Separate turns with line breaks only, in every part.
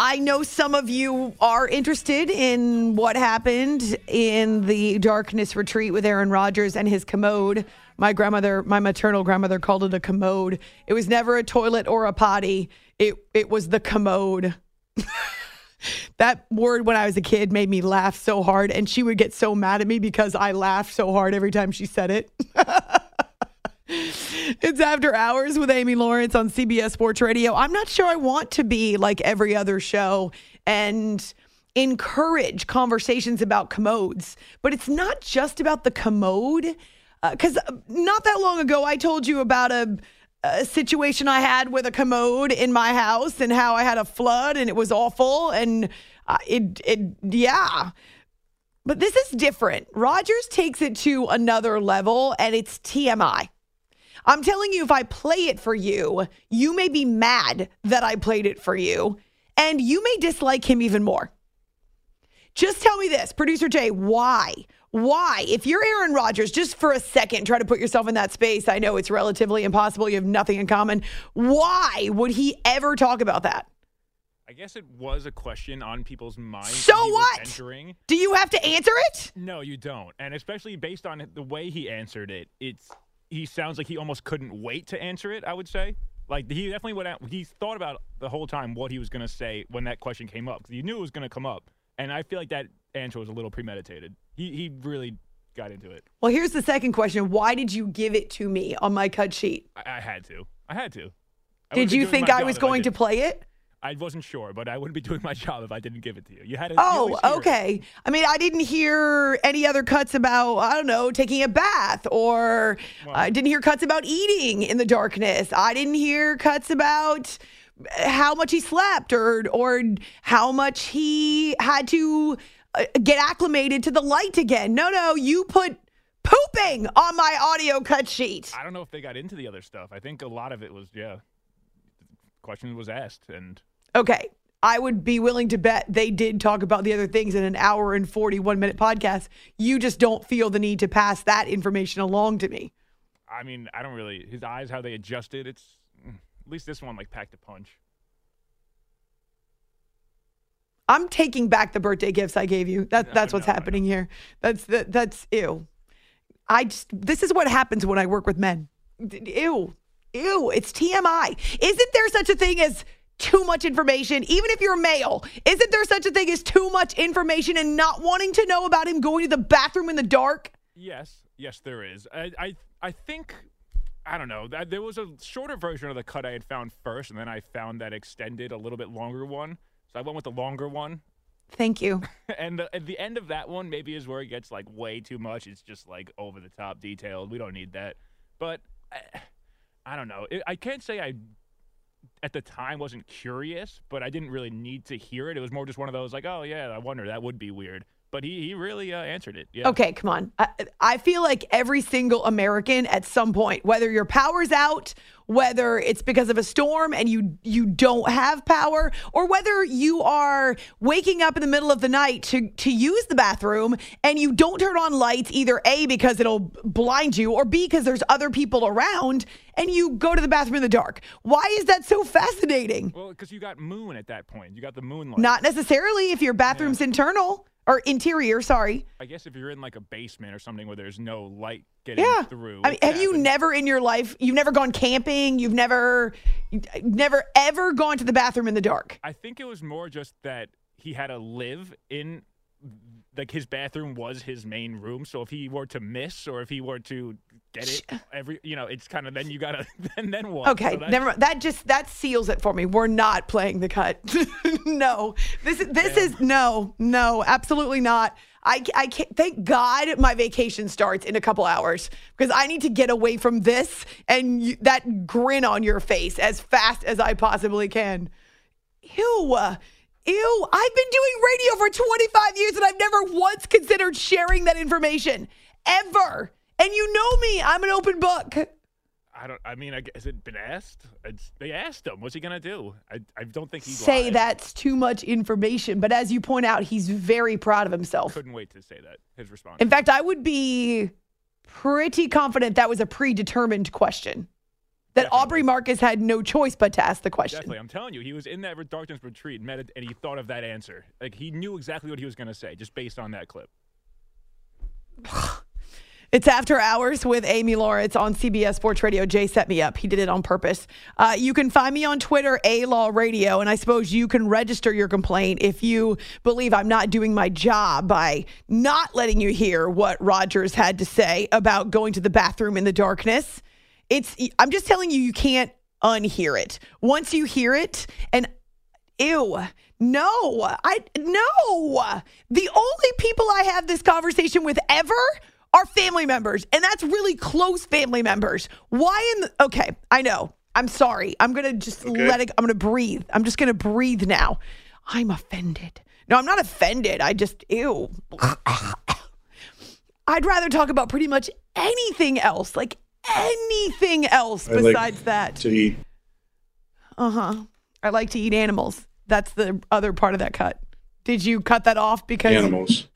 I know some of you are interested in what happened in the darkness retreat with Aaron Rodgers and his commode. My grandmother, my maternal grandmother, called it a commode. It was never a toilet or a potty. It it was the commode. that word when I was a kid made me laugh so hard, and she would get so mad at me because I laughed so hard every time she said it. it's after hours with Amy Lawrence on CBS Sports Radio. I'm not sure I want to be like every other show and encourage conversations about commodes, but it's not just about the commode. Because uh, not that long ago, I told you about a, a situation I had with a commode in my house and how I had a flood and it was awful. And uh, it, it, yeah. But this is different. Rodgers takes it to another level and it's TMI. I'm telling you, if I play it for you, you may be mad that I played it for you, and you may dislike him even more. Just tell me this, producer Jay, why? Why? If you're Aaron Rodgers, just for a second, try to put yourself in that space. I know it's relatively impossible. You have nothing in common. Why would he ever talk about that?
I guess it was a question on people's minds.
So
when he was
what?
Entering.
Do you have to answer it?
No, you don't. And especially based on the way he answered it, it's he sounds like he almost couldn't wait to answer it. I would say, like he definitely went out. He thought about the whole time what he was going to say when that question came up he knew it was going to come up. And I feel like that answer was a little premeditated. He he really got into it.
Well, here's the second question. Why did you give it to me on my cut sheet?
I, I had to. I had to. I
Did you think I was going to play it?
I wasn't sure, but I wouldn't be doing my job if I didn't give it to you. You had to. you
Oh,
hear it.
okay. I mean, I didn't hear any other cuts about, I don't know, taking a bath, or I didn't hear cuts about eating in the darkness. I didn't hear cuts about how much he slept or or how much he had to uh, get acclimated to the light again. No, no, you put pooping on my audio cut sheet.
I don't know if they got into the other stuff. I think a lot of it was yeah. Question was asked, and
Okay. I would be willing to bet they did talk about the other things in an hour and 41 minute podcast. You just don't feel the need to pass that information along to me.
I mean, I don't really. His eyes, how they adjusted. It's mm, at least this one like packed a punch.
I'm taking back the birthday gifts I gave you. That,
No,
that's what's
no,
happening here. That's that, that's ew. I just this is what happens when I work with men. Ew, ew. It's TMI. Isn't there such a thing as too much information? Even if you're male, isn't there such a thing as too much information and not wanting to know about him going to the bathroom in the dark?
Yes, yes, there is. I, I, I think. I don't know. That- There was a shorter version of the cut I had found first, and then I found that extended a little bit longer one. So I went with the longer one.
Thank you.
And the, at the end of that one, maybe is where it gets like way too much. It's just like over the top detailed. We don't need that. But I, I don't know. It, I can't say I at the time wasn't curious, but I didn't really need to hear it. It was more just one of those like, oh yeah, I wonder that would be weird. But he he really uh, answered it. Yeah.
Okay, come on. I, I feel like every single American at some point, whether your power's out, whether it's because of a storm and you you don't have power, or whether you are waking up in the middle of the night to to use the bathroom and you don't turn on lights, either A because it'll blind you, or B because there's other people around and you go to the bathroom in the dark. Why is that so fascinating?
Well, because you got moon at that point. You got the moonlight.
Not necessarily if your bathroom's internal. Or interior. Sorry.
I guess if you're in like a basement or something where there's no light getting
Yeah.
through.
I mean, have you never in your life, you've never gone camping, you've never, never ever gone to the bathroom in the dark?
I think it was more just that he had to live in like his bathroom was his main room. So if he were to miss or if he were to get it every you know, it's kind of then you gotta then then what?
Okay,
So
never mind. That just that seals it for me. We're not playing the cut. no, this is this is no, no, absolutely not. I I can't. Thank God my vacation starts in a couple hours because I need to get away from this and you, that grin on your face as fast as I possibly can. Ew. Ew, I've been doing radio for 25 years and I've never once considered sharing that information. Ever. And you know me, I'm an open book.
I don't. I mean, I has it been asked? It's, they asked him. What's he gonna do? I, I don't think he
say that's too much information. But as you point out, he's very proud of himself.
Couldn't wait to say that. His response.
In fact, I would be pretty confident that was a predetermined question. That Aubrey Marcus had no choice but to ask the question.
Definitely, I'm telling you, he was in that darkness retreat, med- and he thought of that answer. Like he knew exactly what he was gonna say, just based on that clip.
It's After Hours with Amy Lawrence on CBS Sports Radio. Jay set me up. He did it on purpose. Uh, you can find me on Twitter, A Law Radio, and I suppose you can register your complaint if you believe I'm not doing my job by not letting you hear what Rodgers had to say about going to the bathroom in the darkness. It's I'm just telling you, you can't unhear it. Once you hear it, and Ew. No, I no. The only people I have this conversation with ever are family members, and that's really close family members. Why in the Okay, I know. I'm sorry. I'm going to just let it I'm going to breathe. I'm just going to breathe now. I'm offended. No, I'm not offended. I just ew. I'd rather talk about pretty much anything else, like anything else
I like
besides that.
to eat
Uh huh. I like to eat animals. That's the other part of that cut. Did you cut that off because
animals.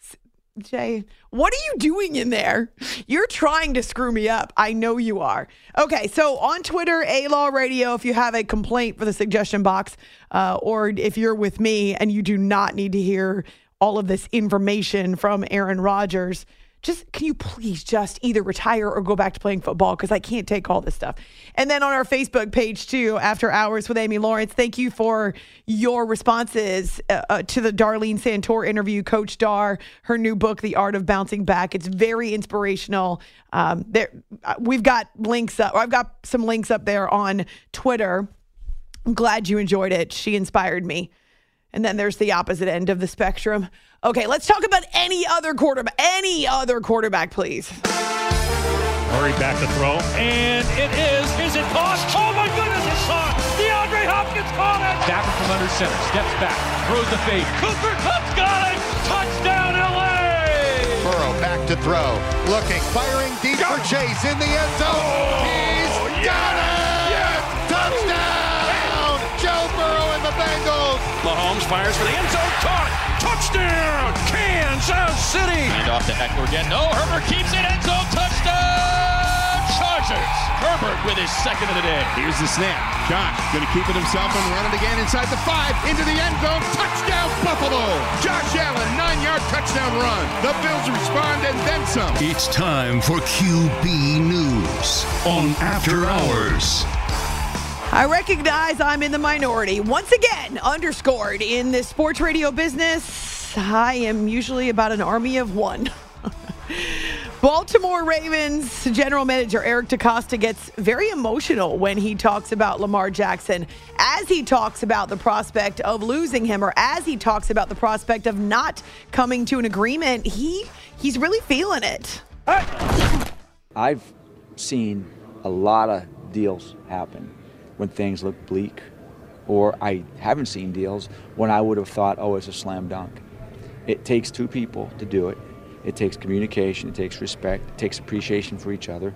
Jay, what are you doing in there? You're trying to screw me up. I know you are. Okay, so on Twitter, A Law Radio, if you have a complaint for the suggestion box, uh, or if you're with me and you do not need to hear all of this information from Aaron Rodgers, just can you please just either retire or go back to playing football because I can't take all this stuff. And then on our Facebook page too, After Hours with Amy Lawrence, thank you for your responses uh, uh, to the Darleen Santore interview, Coach Dar, her new book, The Art of Bouncing Back. It's very inspirational. Um, there, uh, we've got links up. I've got some links up there on Twitter. I'm glad you enjoyed it. She inspired me. And then there's the opposite end of the spectrum. Okay, let's talk about any other quarterback. Any other quarterback, please.
Murray back to throw, and it is. Is it caught? Oh my goodness, it's caught! DeAndre Hopkins caught it!
Back from under center, steps back, throws the fade.
Cooper Kupp's got it! Touchdown, LA!
Burrow back to throw. Looking, firing deep for Chase in the end zone. Oh, He's got it!
Mahomes fires for the end zone, caught! Touchdown, Kansas City!
And off to Ekeler again. No, Herbert keeps it. End zone touchdown. Chargers. Herbert with his second of the day.
Here's the snap. Josh going to keep it himself and run it again inside the five, into the end zone. Touchdown, Buffalo. Josh Allen, nine-yard touchdown run. The Bills respond and then some.
It's time for QB News on After Hours.
I recognize I'm in the minority. Once again, underscored in this sports radio business, I am usually about an army of one. Baltimore Ravens general manager Eric DeCosta gets very emotional when he talks about Lamar Jackson, as he talks about the prospect of losing him, or as he talks about the prospect of not coming to an agreement. He he's really feeling it.
I've seen a lot of deals happen when things look bleak, or I haven't seen deals when I would have thought, oh, it's a slam dunk. It takes two people to do it. It takes communication, it takes respect, it takes appreciation for each other,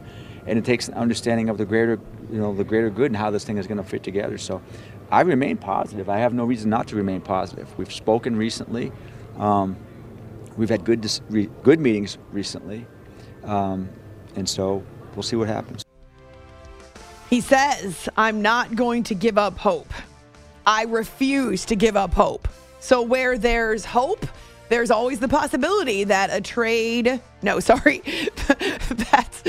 and it takes an understanding of the greater, you know, the greater good and how this thing is going to fit together. So, I remain positive. I have no reason not to remain positive. We've spoken recently. Um, we've had good dis- re- good meetings recently, um, and so we'll see what happens.
He says, I'm not going to give up hope. I refuse to give up hope. So, where there's hope, there's always the possibility that a trade, no, sorry, that's,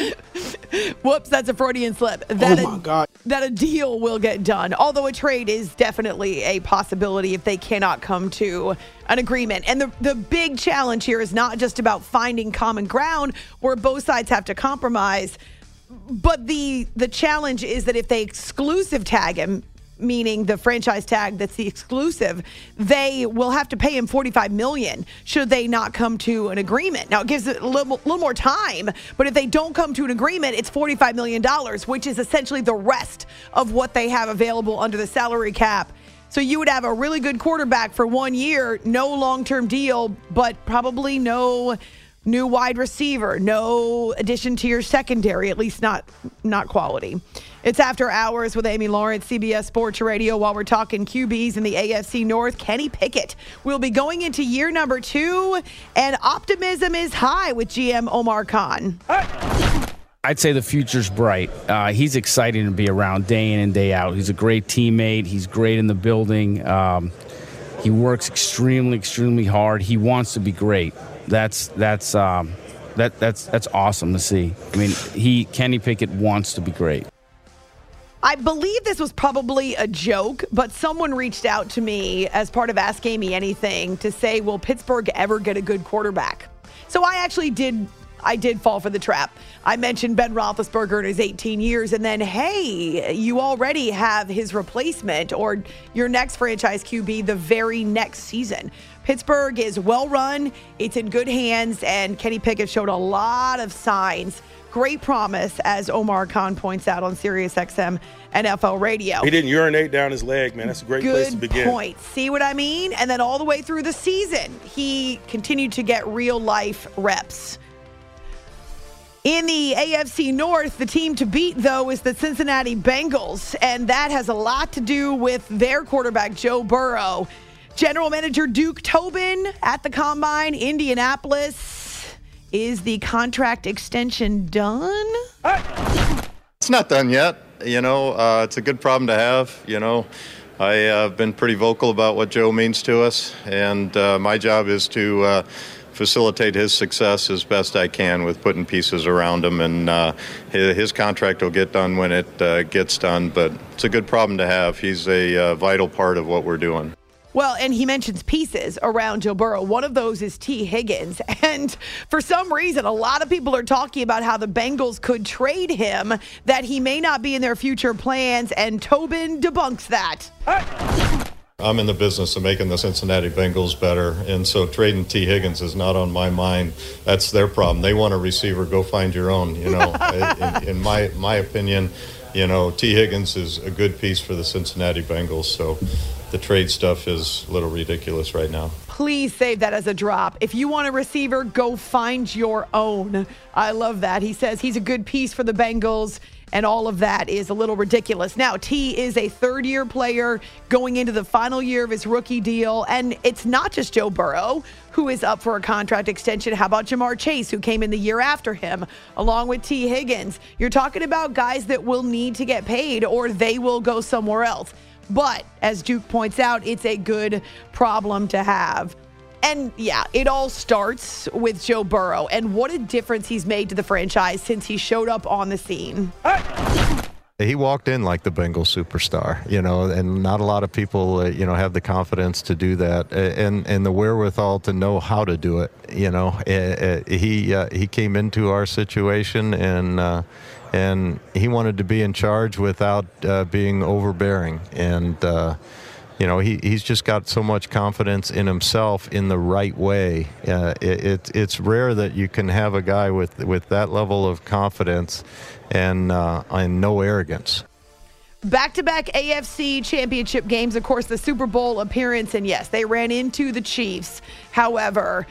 whoops, that's a Freudian slip. Oh that
oh my
a,
God.
That a deal will get done. Although a trade is definitely a possibility if they cannot come to an agreement. And the, the big challenge here is not just about finding common ground where both sides have to compromise. But the the challenge is that if they exclusive tag him, meaning the franchise tag that's the exclusive, they will have to pay him 45 million should they not come to an agreement. Now it gives it a little, little more time, but if they don't come to an agreement, it's 45 million dollars, which is essentially the rest of what they have available under the salary cap. So you would have a really good quarterback for one year, no long-term deal, but probably no new wide receiver, no addition to your secondary, at least not not quality. It's after hours with Amy Lawrence, CBS Sports Radio. While we're talking QBs in the AFC North, Kenny Pickett will be going into year number two, and optimism is high with GM Omar Khan.
I'd say the future's bright. Uh, he's exciting to be around day in and day out. He's a great teammate. He's great in the building. Um, he works extremely, extremely hard. He wants to be great. That's that's um, that that's that's awesome to see. I mean, he Kenny Pickett wants to be great.
I believe this was probably a joke, but someone reached out to me as part of Ask Amy Anything to say, "Will Pittsburgh ever get a good quarterback?" So I actually did I did fall for the trap. I mentioned Ben Roethlisberger in his 18 years, and then, hey, you already have his replacement or your next franchise QB the very next season. Pittsburgh is well run, it's in good hands, and Kenny Pickett showed a lot of signs. Great promise, as Omar Khan points out on SiriusXM NFL Radio.
He didn't urinate down his leg, man. That's a great
Good
place to begin.
point. See what I mean? And then all the way through the season, he continued to get real life reps. In the AFC North, the team to beat, though, is the Cincinnati Bengals, and that has a lot to do with their quarterback, Joe Burrow. General Manager Duke Tobin at the Combine, Indianapolis. Is the contract extension done?
It's not done yet. You know, uh, it's a good problem to have. You know, I've uh, been pretty vocal about what Joe means to us, and uh, my job is to uh, facilitate his success as best I can with putting pieces around him. And uh, his, his, contract will get done when it uh, gets done, but it's a good problem to have. He's a uh, vital part of what we're doing.
Well, and he mentions pieces around Joe Burrow. One of those is Tee Higgins. And for some reason, a lot of people are talking about how the Bengals could trade him, that he may not be in their future plans, and Tobin debunks that.
I'm in the business of making the Cincinnati Bengals better, and so trading Tee Higgins is not on my mind. That's their problem. They want a receiver. Go find your own. You know, in, in, my my opinion, you know, Tee Higgins is a good piece for the Cincinnati Bengals. So the trade stuff is a little ridiculous right now.
Please save that as a drop. If you want a receiver, go find your own. I love that. He says he's a good piece for the Bengals and all of that is a little ridiculous. Now, Tee is a third year player going into the final year of his rookie deal. And it's not just Joe Burrow who is up for a contract extension. How about Ja'Marr Chase, who came in the year after him, along with Tee Higgins? You're talking about guys that will need to get paid or they will go somewhere else. But as Duke points out, it's a good problem to have. And yeah, it all starts with Joe Burrow and what a difference he's made to the franchise since he showed up on the scene.
He walked in like the Bengal superstar, you know, and not a lot of people, uh, you know, have the confidence to do that and and the wherewithal to know how to do it. You know, uh, he uh, he came into our situation and uh, and he wanted to be in charge without uh, being overbearing and uh, you know, he, he's just got so much confidence in himself in the right way. Uh, it, it, it's rare that you can have a guy with, with that level of confidence and, uh, and no arrogance.
Back to back AFC championship games, of course, the Super Bowl appearance, and yes, they ran into the Chiefs. However,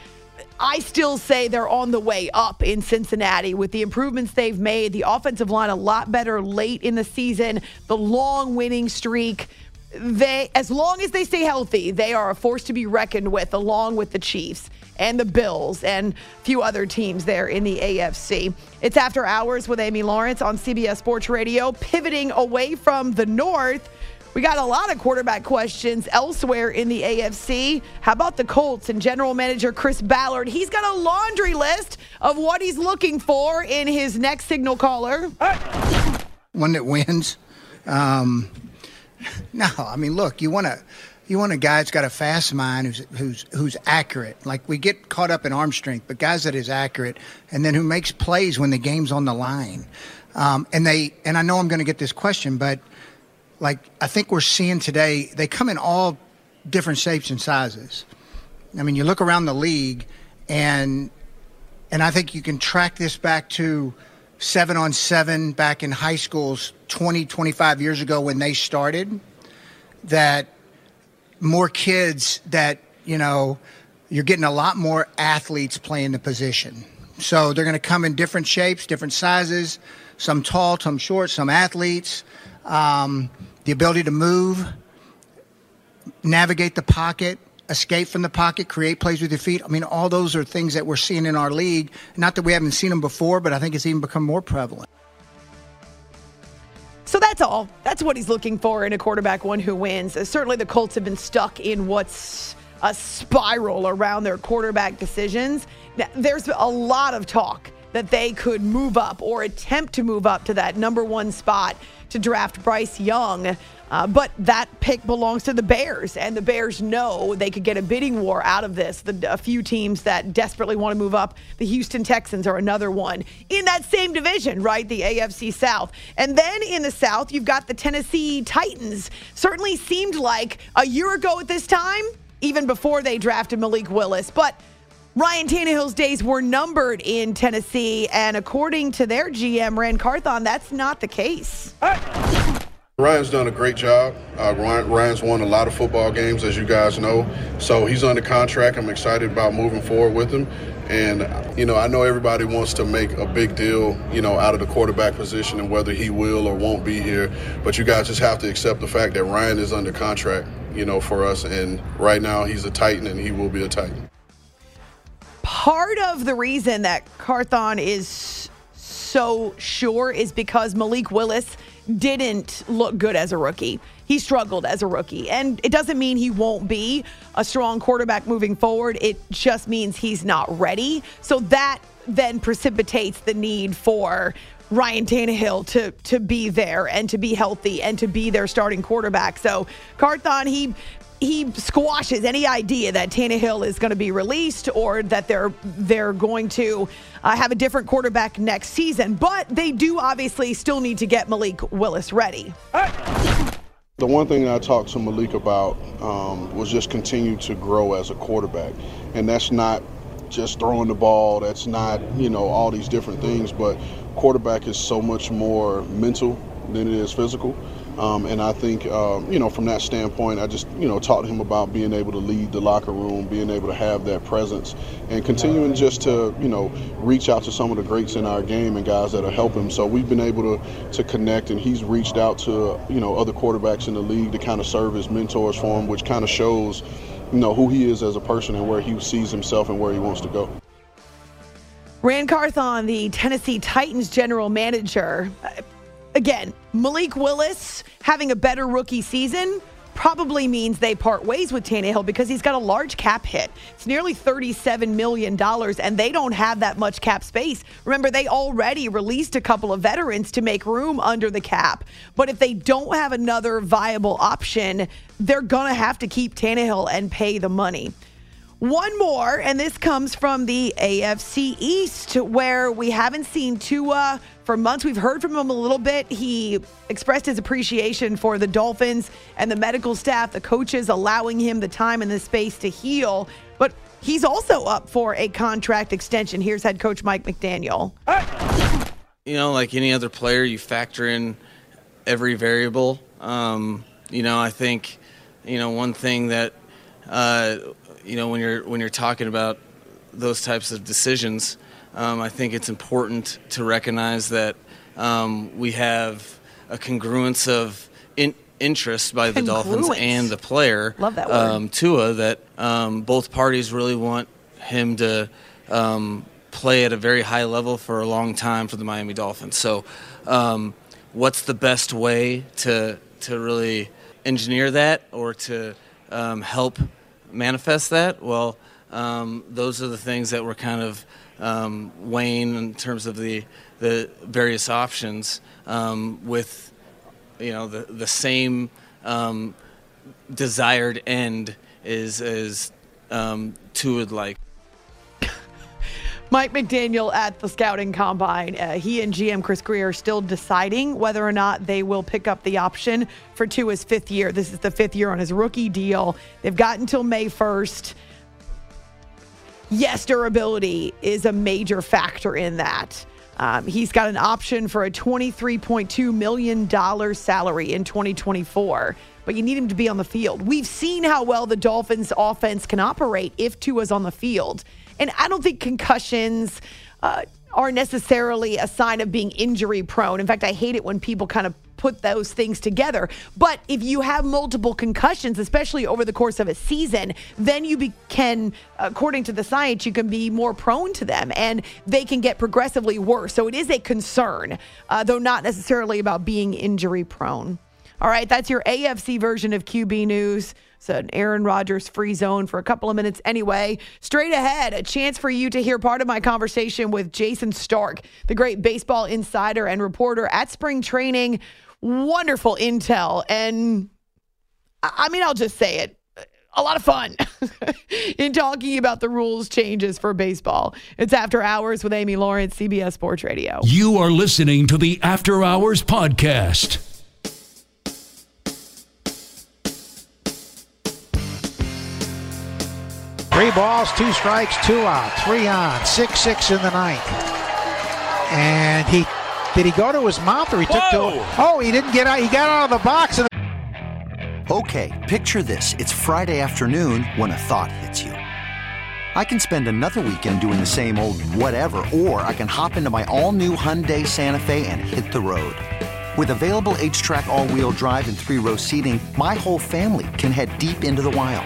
I still say they're on the way up in Cincinnati with the improvements they've made. The offensive line a lot better late in the season, the long winning streak they as long as they stay healthy, they are a force to be reckoned with, along with the Chiefs and the Bills and a few other teams there in the AFC. It's after hours with Amy Lawrence on CBS Sports Radio, pivoting away from the North We got a lot of quarterback questions elsewhere in the AFC. How about the Colts and general manager Chris Ballard? He's got a laundry list of what he's looking for in his next signal caller.
One that wins. Um, no, I mean, look, you want to you want a guy that's got a fast mind who's who's who's accurate. Like we get caught up in arm strength, but guys that is accurate and then who makes plays when the game's on the line. Um, and they and I know I'm going to get this question, but like I think we're seeing today, they come in all different shapes and sizes. I mean, you look around the league, and and I think you can track this back to seven on seven back in high schools 20, 25 years ago when they started. That more kids that you know you're getting a lot more athletes playing the position. So they're going to come in different shapes, different sizes, some tall, some short, some athletes. Um, the ability to move, navigate the pocket, escape from the pocket, create plays with your feet. I mean, all those are things that we're seeing in our league. Not that we haven't seen them before, but I think it's even become more prevalent.
So that's all. That's what he's looking for in a quarterback, one who wins. Uh, certainly, the Colts have been stuck in what's a spiral around their quarterback decisions. There's a lot of talk that they could move up or attempt to move up to that number one spot to draft Bryce Young. Uh, but that pick belongs to the Bears, and the Bears know they could get a bidding war out of this. The, a few teams that desperately want to move up, the Houston Texans are another one in that same division, right? The AFC South. And then in the South, you've got the Tennessee Titans. Certainly seemed like a year ago at this time, even before they drafted Malik Willis. But Ryan Tannehill's days were numbered in Tennessee, and according to their GM, Ran Carthon, that's not the case.
Ryan's done a great job. Uh, Ryan, Ryan's won a lot of football games, as you guys know. So he's under contract. I'm excited about moving forward with him. And, you know, I know everybody wants to make a big deal, you know, out of the quarterback position and whether he will or won't be here. But you guys just have to accept the fact that Ryan is under contract, you know, for us. And right now he's a Titan and he will be a Titan.
Part of the reason that Carthon is so sure is because Malik Willis didn't look good as a rookie. He struggled as a rookie. And it doesn't mean he won't be a strong quarterback moving forward. It just means he's not ready. So that then precipitates the need for Ryan Tannehill to to be there and to be healthy and to be their starting quarterback. So Carthon, he he squashes any idea that Tannehill is going to be released or that they're they're going to uh, have a different quarterback next season. But they do obviously still need to get Malik Willis ready.
The one thing I talked to Malik about um, was just continue to grow as a quarterback, and that's not just throwing the ball. That's not you know all these different things, but quarterback is so much more mental than it is physical. Um, and I think, um, you know, from that standpoint, I just, you know, taught him about being able to lead the locker room, being able to have that presence, and continuing just to, you know, reach out to some of the greats in our game and guys that'll help him. So we've been able to, to connect, and he's reached out to, you know, other quarterbacks in the league to kind of serve as mentors for him, which kind of shows, you know, who he is as a person and where he sees himself and where he wants to go.
Ran Carthon, the Tennessee Titans general manager. Again, Malik Willis having a better rookie season probably means they part ways with Tannehill because he's got a large cap hit. It's nearly $37 million, and they don't have that much cap space. Remember, they already released a couple of veterans to make room under the cap. But if they don't have another viable option, they're going to have to keep Tannehill and pay the money. One more, and this comes from the AFC East, where we haven't seen Tua for months. We've heard from him a little bit. He expressed his appreciation for the Dolphins and the medical staff, the coaches allowing him the time and the space to heal. But he's also up for a contract extension. Here's head coach Mike McDaniel.
You know, like any other player, you factor in every variable. Um, you know, I think, you know, one thing that uh, you know when you're when you're talking about those types of decisions, um, I think it's important to recognize that um, we have a congruence of in, interest by the Dolphins and the player.
Love that
word. Um, Tua that um, both parties really want him to um, play at a very high level for a long time for the Miami Dolphins. So, um, what's the best way to to really engineer that or to um, help manifest that? Well, um, those are the things that we're kind of um, weighing in terms of the the various options um, with you know the the same um, desired end is is um, Tua would like.
Mike McDaniel at the scouting combine. Uh, he and GM Chris Grier are still deciding whether or not they will pick up the option for Tua's fifth year. This is the fifth year on his rookie deal. They've got until May 1st. Yes, durability is a major factor in that. Um, he's got an option for a $23.2 million salary in 2024, but you need him to be on the field. We've seen how well the Dolphins' offense can operate if Tua's on the field. And I don't think concussions uh, are necessarily a sign of being injury prone. In fact, I hate it when people kind of put those things together. But if you have multiple concussions, especially over the course of a season, then you be, can, according to the science, you can be more prone to them and they can get progressively worse. So it is a concern, uh, though not necessarily about being injury prone. All right, that's your AFC version of QB news. So an Aaron Rodgers free zone for a couple of minutes anyway. Straight ahead, a chance for you to hear part of my conversation with Jayson Stark, the great baseball insider and reporter at spring training. Wonderful intel. And I mean, I'll just say it. A lot of fun in talking about the rules changes for baseball. It's After Hours with Amy Lawrence, CBS Sports Radio.
You are listening to the After Hours Podcast.
Three balls, two strikes, two out, three on, six six in the ninth. And he did he go to his mouth or he took to Oh, he didn't get out. He got out of the box and
Okay, picture this. It's Friday afternoon when a thought hits you. I can spend another weekend doing the same old whatever, or I can hop into my all-new Hyundai Santa Fe and hit the road. With available H-Track all-wheel drive and three-row seating, my whole family can head deep into the wild.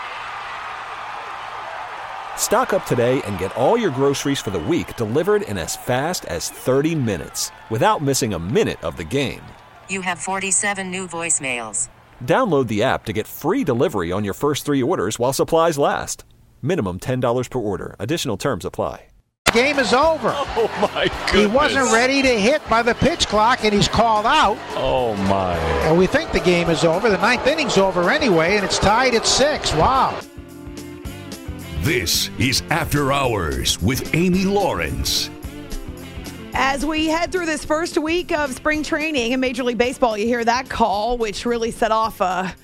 Stock up today and get all your groceries for the week delivered in as fast as 30 minutes without missing a minute of the game.
You have 47 new voicemails.
Download the app to get free delivery on your first three orders while supplies last. Minimum $10 per order. Additional terms apply.
the game is over.
Oh my goodness.
He wasn't ready to hit by the pitch clock and he's called out.
Oh my.
And we think the game is over. The ninth inning's over anyway, and it's tied at six. Wow.
This is After Hours with Amy Lawrence.
As we head through this first week of spring training in Major League Baseball, you hear that call, which really set off a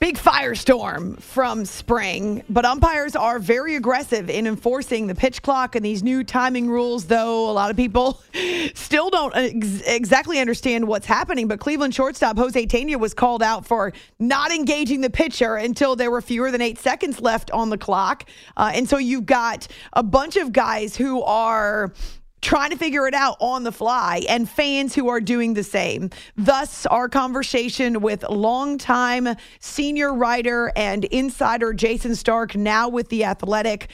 big firestorm from spring. But umpires are very aggressive in enforcing the pitch clock and these new timing rules, though a lot of people still don't ex- exactly understand what's happening. But Cleveland shortstop Jose Tena was called out for not engaging the pitcher until there were fewer than eight seconds left on the clock. Uh, and so you've got a bunch of guys who are trying to figure it out on the fly and fans who are doing the same. Thus, our conversation with longtime senior writer and insider Jayson Stark, now with The Athletic.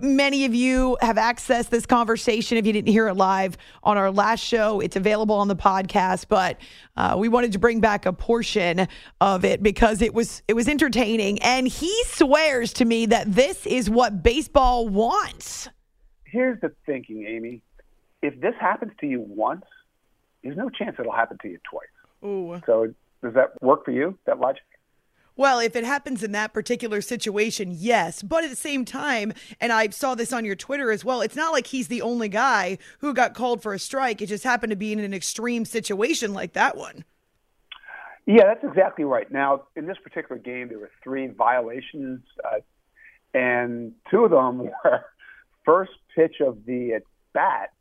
Many of you have accessed this conversation if you didn't hear it live on our last show. It's available on the podcast, but uh, we wanted to bring back a portion of it because it was it was entertaining. And he swears to me that this is what baseball wants.
Here's the thinking, Amy if this happens to you once, there's no chance it'll happen to you twice.
Ooh.
So does that work for you? That logic?
Well, if it happens in that particular situation, yes. But at the same time, and I saw this on your Twitter as well, it's not like he's the only guy who got called for a strike. It just happened to be in an extreme situation like that one.
Yeah, that's exactly right. Now, in this particular game, there were three violations, uh, and two of them were first pitch of the at bat.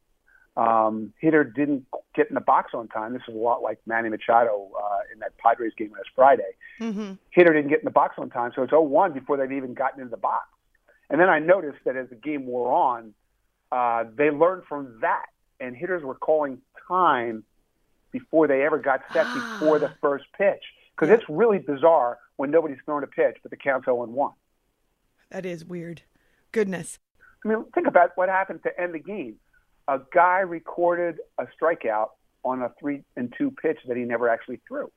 Um, hitter didn't get in the box on time. This is a lot like Manny Machado uh, in that Padres game last Friday.
Mm-hmm.
Hitter didn't get in the box on time, so it's 0-1 before they've even gotten into the box. And then I noticed that as the game wore on, uh, they learned from that, and hitters were calling time before they ever got set before the first pitch. Because it's really bizarre when nobody's thrown a pitch, but the count's 0 1.
That is weird. Goodness.
I mean, think about what happened to end the game. A guy recorded a strikeout on a three and two pitch that he never actually threw.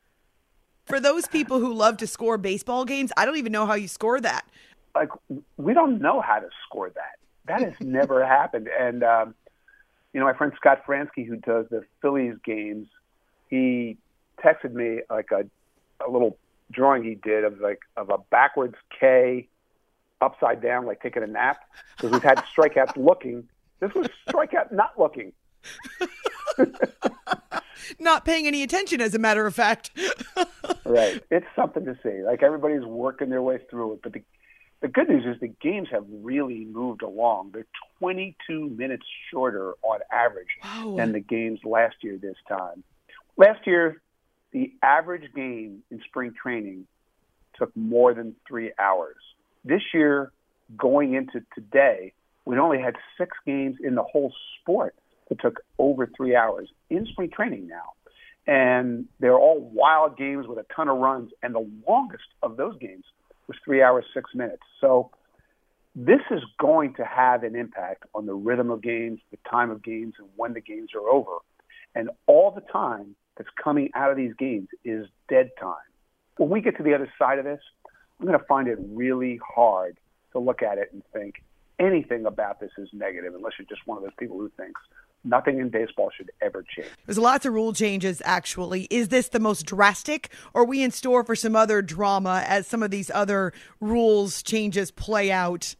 For those people who love to score baseball games, I don't even know how you score that.
Like, we don't know how to score that. That has never happened. And, um, you know, my friend Scott Franzke, who does the Phillies games, he texted me like a, a little drawing he did of like of a backwards K upside down, like taking a nap, because we've had strikeouts looking. This was strikeout not looking.
Not paying any attention, as a matter of fact.
right. It's something to see. Like everybody's working their way through it. But the, the good news is the games have really moved along. They're 22 minutes shorter on average
Wow.
than the games last year this time. Last year, the average game in spring training took more than three hours. This year, going into today, we only had six games in the whole sport that took over three hours in spring training now. And they're all wild games with a ton of runs. And the longest of those games was three hours, six minutes. So this is going to have an impact on the rhythm of games, the time of games, and when the games are over. And all the time that's coming out of these games is dead time. When we get to the other side of this, I'm going to find it really hard to look at it and think anything about this is negative, unless you're just one of those people who thinks nothing in baseball should ever change.
There's lots of rule changes, actually. Is this the most drastic? Or are we in store for some other drama as some of these other rules changes play out?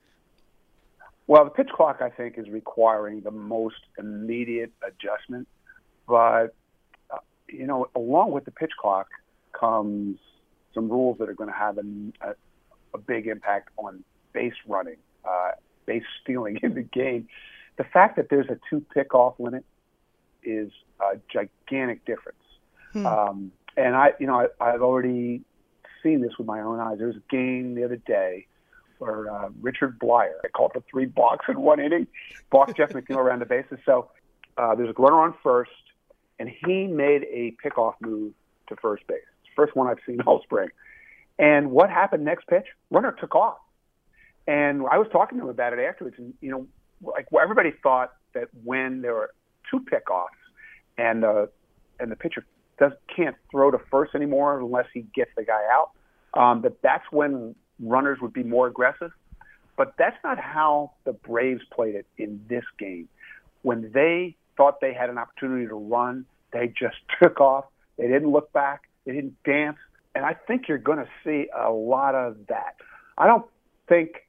Well, the pitch clock, I think, is requiring the most immediate adjustment. But, uh, you know, along with the pitch clock comes some rules that are going to have an, a, a big impact on base running, uh, base stealing in the game. The fact that there's a two pick off limit is a gigantic difference.
Hmm.
Um, and I, you know, I, I've already seen this with my own eyes. There was a game the other day where uh, Richard Bleier I called for three balks in one inning, balked Jeff McNeil around the bases. So uh, there's a runner on first, and he made a pickoff move to first base. First one I've seen all spring. And what happened next pitch? Runner took off. And I was talking to him about it afterwards, and you know, like well, everybody thought that when there were two pickoffs and the and the pitcher does can't throw to first anymore unless he gets the guy out, um, that that's when runners would be more aggressive. But that's not how the Braves played it in this game. When they thought they had an opportunity to run, they just took off. They didn't look back. They didn't dance. And I think you're going to see a lot of that. I don't think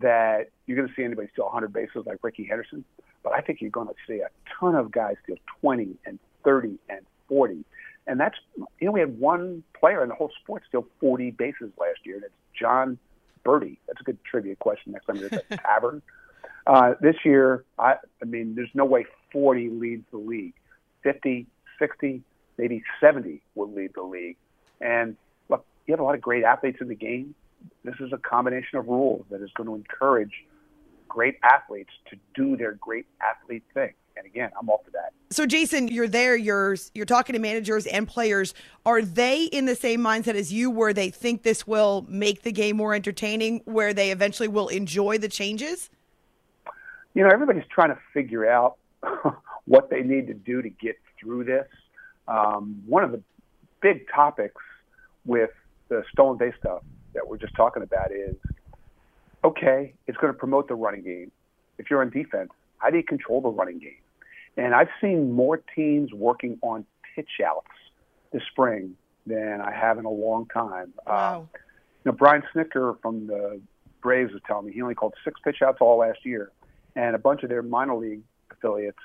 that you're going to see anybody steal 100 bases like Rickey Henderson, but I think you're going to see a ton of guys steal 20 and 30 and 40. And that's, you know, we had one player in the whole sport steal 40 bases last year, and it's Jon Berti. That's a good trivia question next time you're at the tavern. Uh, this year, I, I mean, there's no way 40 leads the league. 50, 60, maybe 70 will lead the league. And look, you have a lot of great athletes in the game. This is a combination of rules that is going to encourage great athletes to do their great athlete thing. And again, I'm all for that.
So, Jason, you're there. You're you're talking to managers and players. Are they in the same mindset as you, where they think this will make the game more entertaining, where they eventually will enjoy the changes?
You know, everybody's trying to figure out what they need to do to get through this. Um, one of the big topics with the stolen base stuff that we're just talking about is okay, it's going to promote the running game. If you're on defense, how do you control the running game? And I've seen more teams working on pitch outs this spring than I have in a long time.
Wow.
Uh, know, Brian Snitker from the Braves was telling me he only called six pitch outs all last year, and a bunch of their minor league affiliates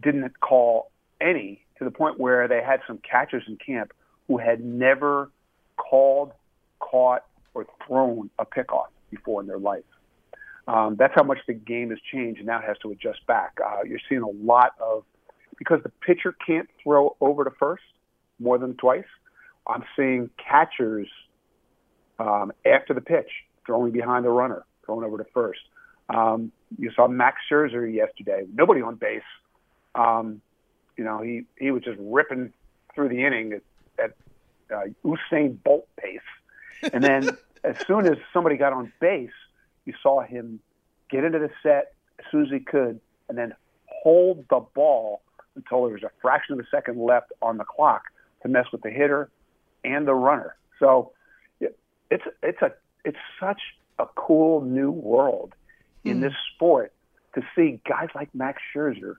didn't call any to the point where they had some catchers in camp who had never called, caught, or thrown a pickoff before in their life. Um, that's how much the game has changed, and now it has to adjust back. Uh, you're seeing a lot of because the pitcher can't throw over to first more than twice. I'm seeing catchers um, after the pitch throwing behind the runner, throwing over to first. Um, you saw Max Scherzer yesterday, nobody on base. Um, you know, he he was just ripping through the inning at, at uh, Usain Bolt pace, and then as soon as somebody got on base, you saw him get into the set as soon as he could, and then hold the ball until there was a fraction of a second left on the clock to mess with the hitter and the runner. So it, it's it's a it's such a cool new world in hmm. this sport to see guys like Max Scherzer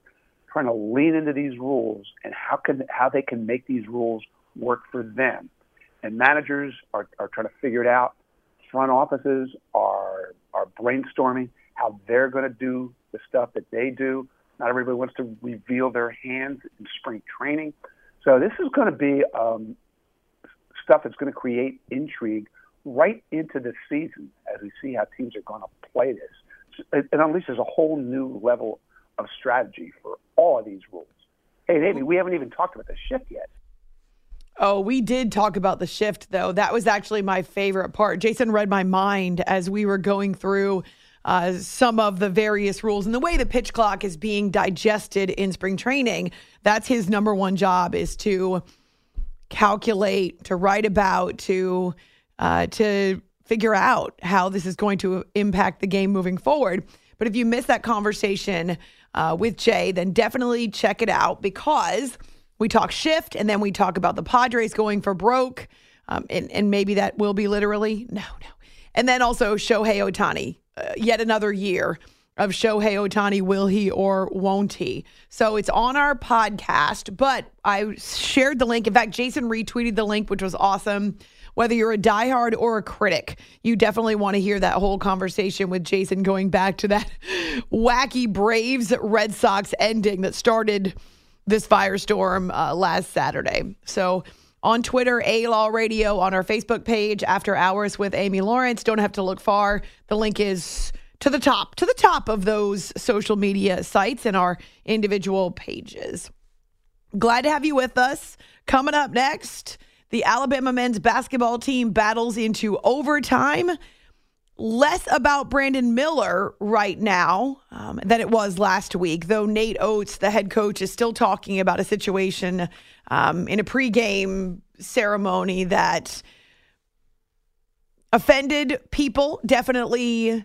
trying to lean into these rules and how can how they can make these rules work for them. And managers are, are trying to figure it out. Front offices are are brainstorming how they're going to do the stuff that they do. Not everybody wants to reveal their hands in spring training. So this is going to be um, stuff that's going to create intrigue right into the season as we see how teams are going to play this. It, it unleashes a whole new level of strategy for all of these rules. Hey, Amy, we haven't even talked about the shift yet.
Oh, we did talk about the shift, though. That was actually my favorite part. Jayson read my mind as we were going through uh, some of the various rules and the way the pitch clock is being digested in spring training. That's his number one job is to calculate, to write about, to uh, to figure out how this is going to impact the game moving forward. But if you missed that conversation uh, with Jay, then definitely check it out because we talk shift and then we talk about the Padres going for broke. Um, and, and maybe that will be literally. No, no. And then also Shohei Ohtani, uh, yet another year of Shohei Ohtani, will he or won't he? So it's on our podcast, but I shared the link. In fact, Jayson retweeted the link, which was awesome. Whether you're a diehard or a critic, you definitely want to hear that whole conversation with Jayson going back to that wacky Braves Red Sox ending that started this firestorm uh, last Saturday. So on Twitter, A Law Radio, on our Facebook page, After Hours with Amy Lawrence. Don't have to look far. The link is to the top, to the top of those social media sites and our individual pages. Glad to have you with us. Coming up next, the Alabama men's basketball team battles into overtime. Less about Brandon Miller right now um, than it was last week, though Nate Oats, the head coach, is still talking about a situation um, in a pregame ceremony that offended people, definitely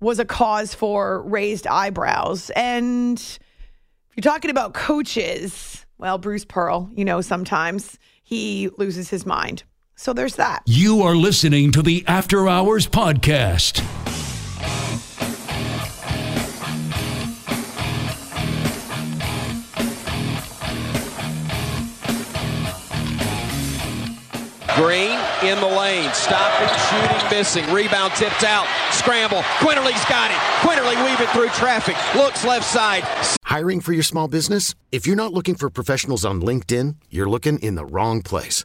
was a cause for raised eyebrows. And if you're talking about coaches, well, Bruce Pearl, you know, sometimes he loses his mind. So there's that.
You are listening to the After Hours Podcast.
Green in the lane, stopping, shooting, missing, rebound tipped out, scramble. Quinerly's got it. Quinterly weaving through traffic, looks left side.
Hiring for your small business? If you're not looking for professionals on LinkedIn, you're looking in the wrong place.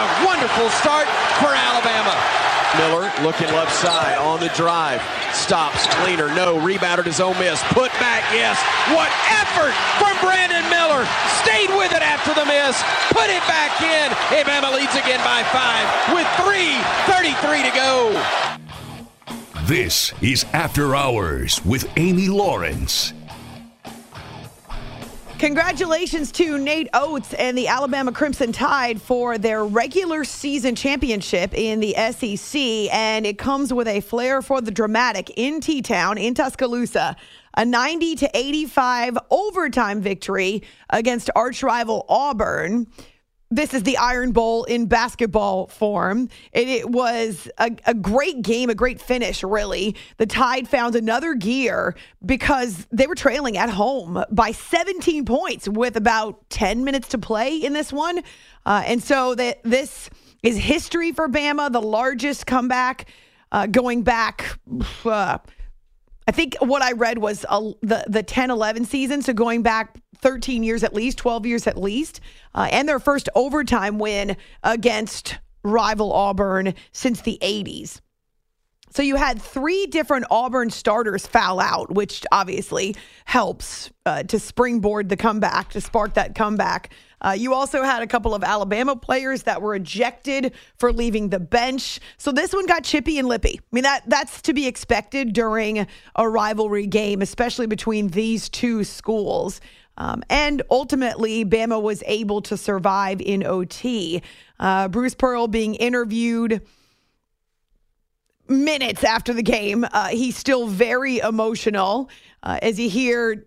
wonderful start for Alabama. Miller looking left side on the drive. Stops, cleaner, no. Rebounded his own miss. Put back, yes. What effort from Brandon Miller. Stayed with it after the miss. Put it back in. Alabama leads again by five with 3.33 to go.
This is After Hours with Amy Lawrence.
Congratulations to Nate Oats and the Alabama Crimson Tide for their regular season championship in the SEC. And it comes with a flair for the dramatic in T Town, in Tuscaloosa. A 90 to 85 overtime victory against arch rival Auburn this is the Iron Bowl in basketball form. It, it was a, a, great game, a great finish, really. The Tide found another gear because they were trailing at home by 17 points with about 10 minutes to play in this one. Uh, and so that this is history for Bama, the largest comeback uh, going back. Uh, I think what I read was the the 10 11 season, so going back 13 years at least, 12 years at least, uh, and their first overtime win against rival Auburn since the 80s. So you had three different Auburn starters foul out, which obviously helps uh, to springboard the comeback, to spark that comeback. Uh, you also had a couple of Alabama players that were ejected for leaving the bench. So this one got chippy and lippy. I mean that that's to be expected during a rivalry game, especially between these two schools. Um, and ultimately, Bama was able to survive in OT. Uh, Bruce Pearl being interviewed minutes after the game. Uh, he's still very emotional uh, as you hear.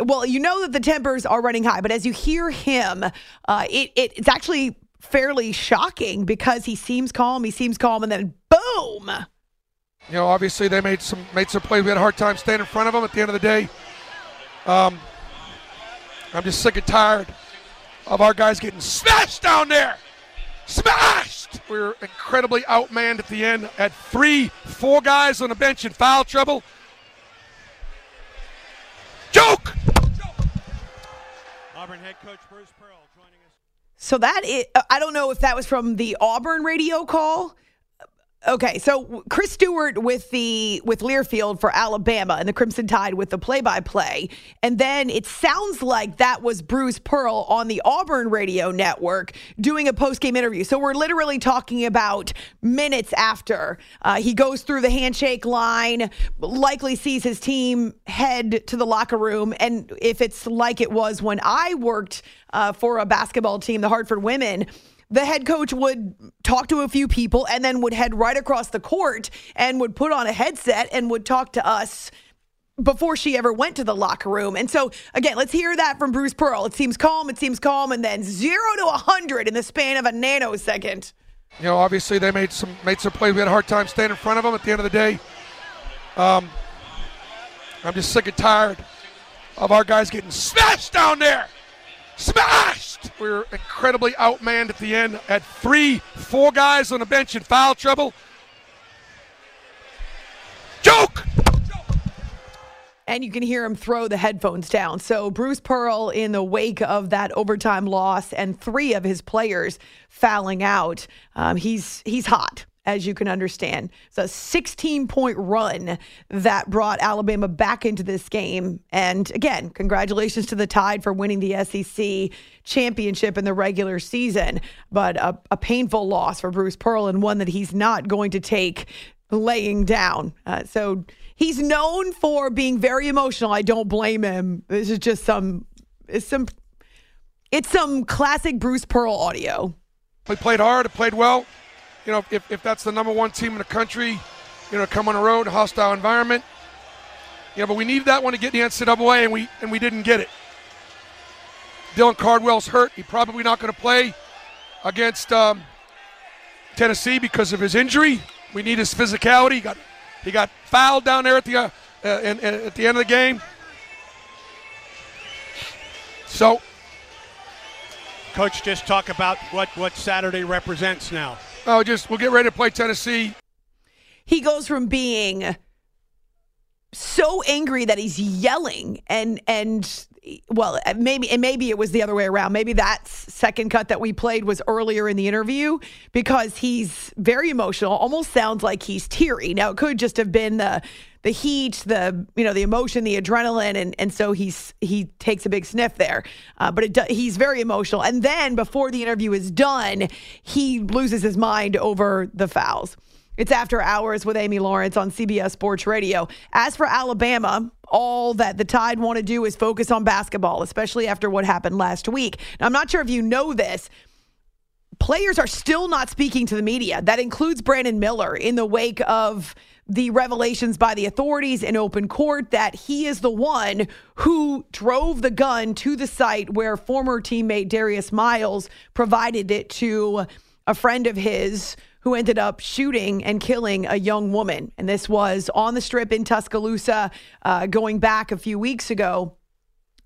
well, you know that the tempers are running high, but as you hear him, uh, it, it, it's actually fairly shocking because he seems calm. He seems calm, and then boom.
You know, obviously they made some made some plays. We had a hard time staying in front of them. At the end of the day, um, I'm just sick and tired of our guys getting smashed down there. Smashed! We were incredibly outmanned at the end. Had three, four guys on the bench in foul trouble. Joke!
Auburn head coach Bruce Pearl joining us.
So that is, uh, I don't know if that was from the Auburn radio call Okay, so Chris Stewart with the with Learfield for Alabama and the Crimson Tide with the play-by-play, and then it sounds like that was Bruce Pearl on the Auburn radio network doing a post-game interview. So we're literally talking about minutes after uh, he goes through the handshake line, likely sees his team head to the locker room, and if it's like it was when I worked uh, for a basketball team, the Hartford Women the head coach would talk to a few people and then would head right across the court and would put on a headset and would talk to us before she ever went to the locker room. And so, again, let's hear that from Bruce Pearl. It seems calm, it seems calm, and then zero to a 100 in the span of a nanosecond.
You know, obviously they made some made some plays. We had a hard time staying in front of them at the end of the day. Um, I'm just sick and tired of our guys getting smashed down there. Smashed! We were incredibly outmanned at the end. Had three, four guys on the bench in foul trouble. Joke!
and you can hear him throw the headphones down. So Bruce Pearl, in the wake of that overtime loss and three of his players fouling out, um, he's he's hot as you can understand. It's a 16 point run that brought Alabama back into this game. And again, congratulations to the Tide for winning the SEC championship in the regular season, but a, a painful loss for Bruce Pearl and one that he's not going to take laying down. Uh, so he's known for being very emotional. I don't blame him. This is just some, it's some, it's some classic Bruce Pearl audio.
We played hard. It played well you know, if, if that's the number one team in the country, you know, come on the road, hostile environment. You know, but we needed that one to get the NCAA, and we and we didn't get it. Dylan Cardwell's hurt. He's probably not going to play against um, Tennessee because of his injury. We need his physicality. He got he got fouled down there at the uh, uh, at the end of the game. So,
coach, just talk about what what Saturday represents now.
Oh, just we'll get ready to play Tennessee.
He goes from being so angry that he's yelling and and well maybe and maybe it was the other way around maybe that second cut that we played was earlier in the interview because he's very emotional almost sounds like he's teary now it could just have been the the heat the you know the emotion the adrenaline and and so he's he takes a big sniff there uh, but do, he's very emotional and then before the interview is done he loses his mind over the fouls it's After Hours with Amy Lawrence on CBS Sports Radio. As for Alabama, all that the Tide want to do is focus on basketball, especially after what happened last week. Now, I'm not sure if you know this. Players are still not speaking to the media. That includes Brandon Miller in the wake of the revelations by the authorities in open court that he is the one who drove the gun to the site where former teammate Darius Miles provided it to a friend of his who ended up shooting and killing a young woman. And this was on the strip in Tuscaloosa uh, going back a few weeks ago.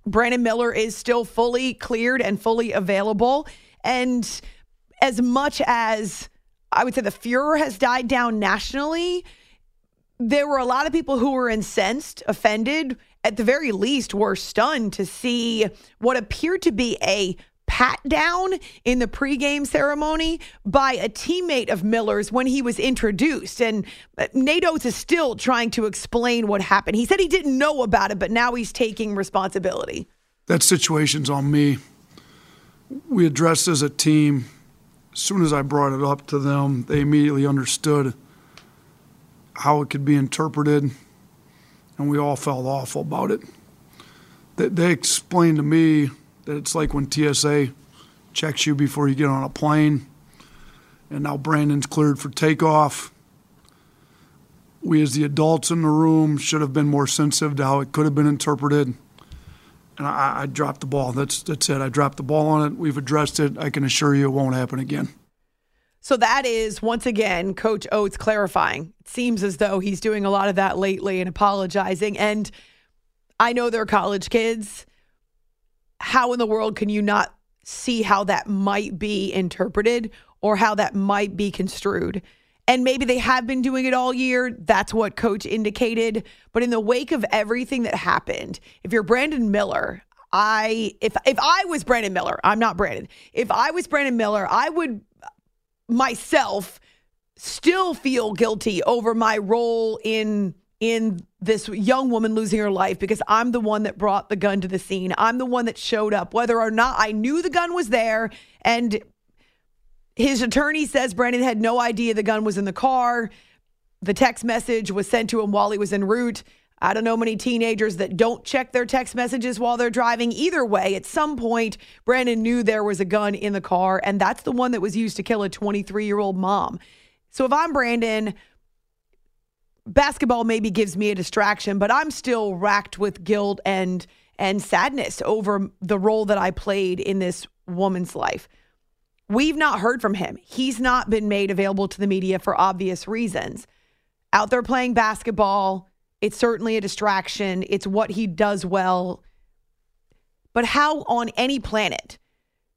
Brandon Miller is still fully cleared and fully available. And as much as I would say the furor has died down nationally, there were a lot of people who were incensed, offended, at the very least, were stunned to see what appeared to be a pat down in the pregame ceremony by a teammate of Miller's when he was introduced. And uh, Nate Oats is still trying to explain what happened. He said he didn't know about it, but now he's taking responsibility.
That situation's on me. We addressed as a team. As soon as I brought it up to them, they immediately understood how it could be interpreted, and we all felt awful about it. They, they explained to me that it's like when TSA checks you before you get on a plane. And now Brandon's cleared for takeoff. We, as the adults in the room, should have been more sensitive to how it could have been interpreted. And I, I dropped the ball. That's that's it. I dropped the ball on it. We've addressed it. I can assure you it won't happen again.
So that is once again Coach Oats clarifying. It seems as though he's doing a lot of that lately and apologizing. And I know they're college kids how in the world can you not see how that might be interpreted or how that might be construed? And maybe they have been doing it all year. That's what coach indicated. But in the wake of everything that happened, if you're Brandon Miller, I if if I was Brandon Miller, I'm not Brandon. If I was Brandon Miller, I would myself still feel guilty over my role in in this young woman losing her life because I'm the one that brought the gun to the scene. I'm the one that showed up, whether or not I knew the gun was there. And his attorney says Brandon had no idea the gun was in the car. The text message was sent to him while he was en route. I don't know many teenagers that don't check their text messages while they're driving. Either way, at some point, Brandon knew there was a gun in the car, and that's the one that was used to kill a 23 year old mom. So if I'm Brandon, basketball maybe gives me a distraction, but I'm still racked with guilt and and sadness over the role that I played in this woman's life. We've not heard from him. He's not been made available to the media for obvious reasons. Out there playing basketball, it's certainly a distraction. It's what he does well. But how on any planet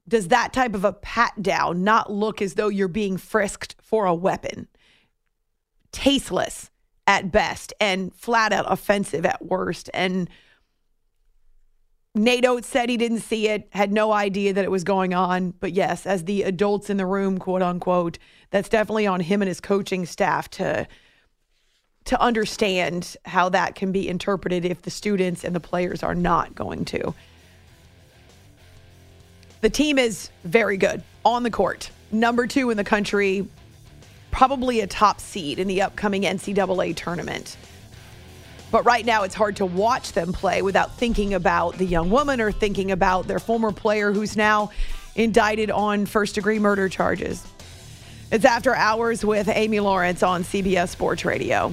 does that type of a pat down not look as though you're being frisked for a weapon? Tasteless at best and flat out offensive at worst. And Nate Oats said he didn't see it, had no idea that it was going on. But yes, as the adults in the room, quote unquote, that's definitely on him and his coaching staff to to understand how that can be interpreted if the students and the players are not going to. The team is very good on the court. Number two in the country, probably a top seed in the upcoming NCAA tournament. But right now, it's hard to watch them play without thinking about the young woman or thinking about their former player who's now indicted on first degree murder charges. It's After Hours with Amy Lawrence on CBS Sports Radio.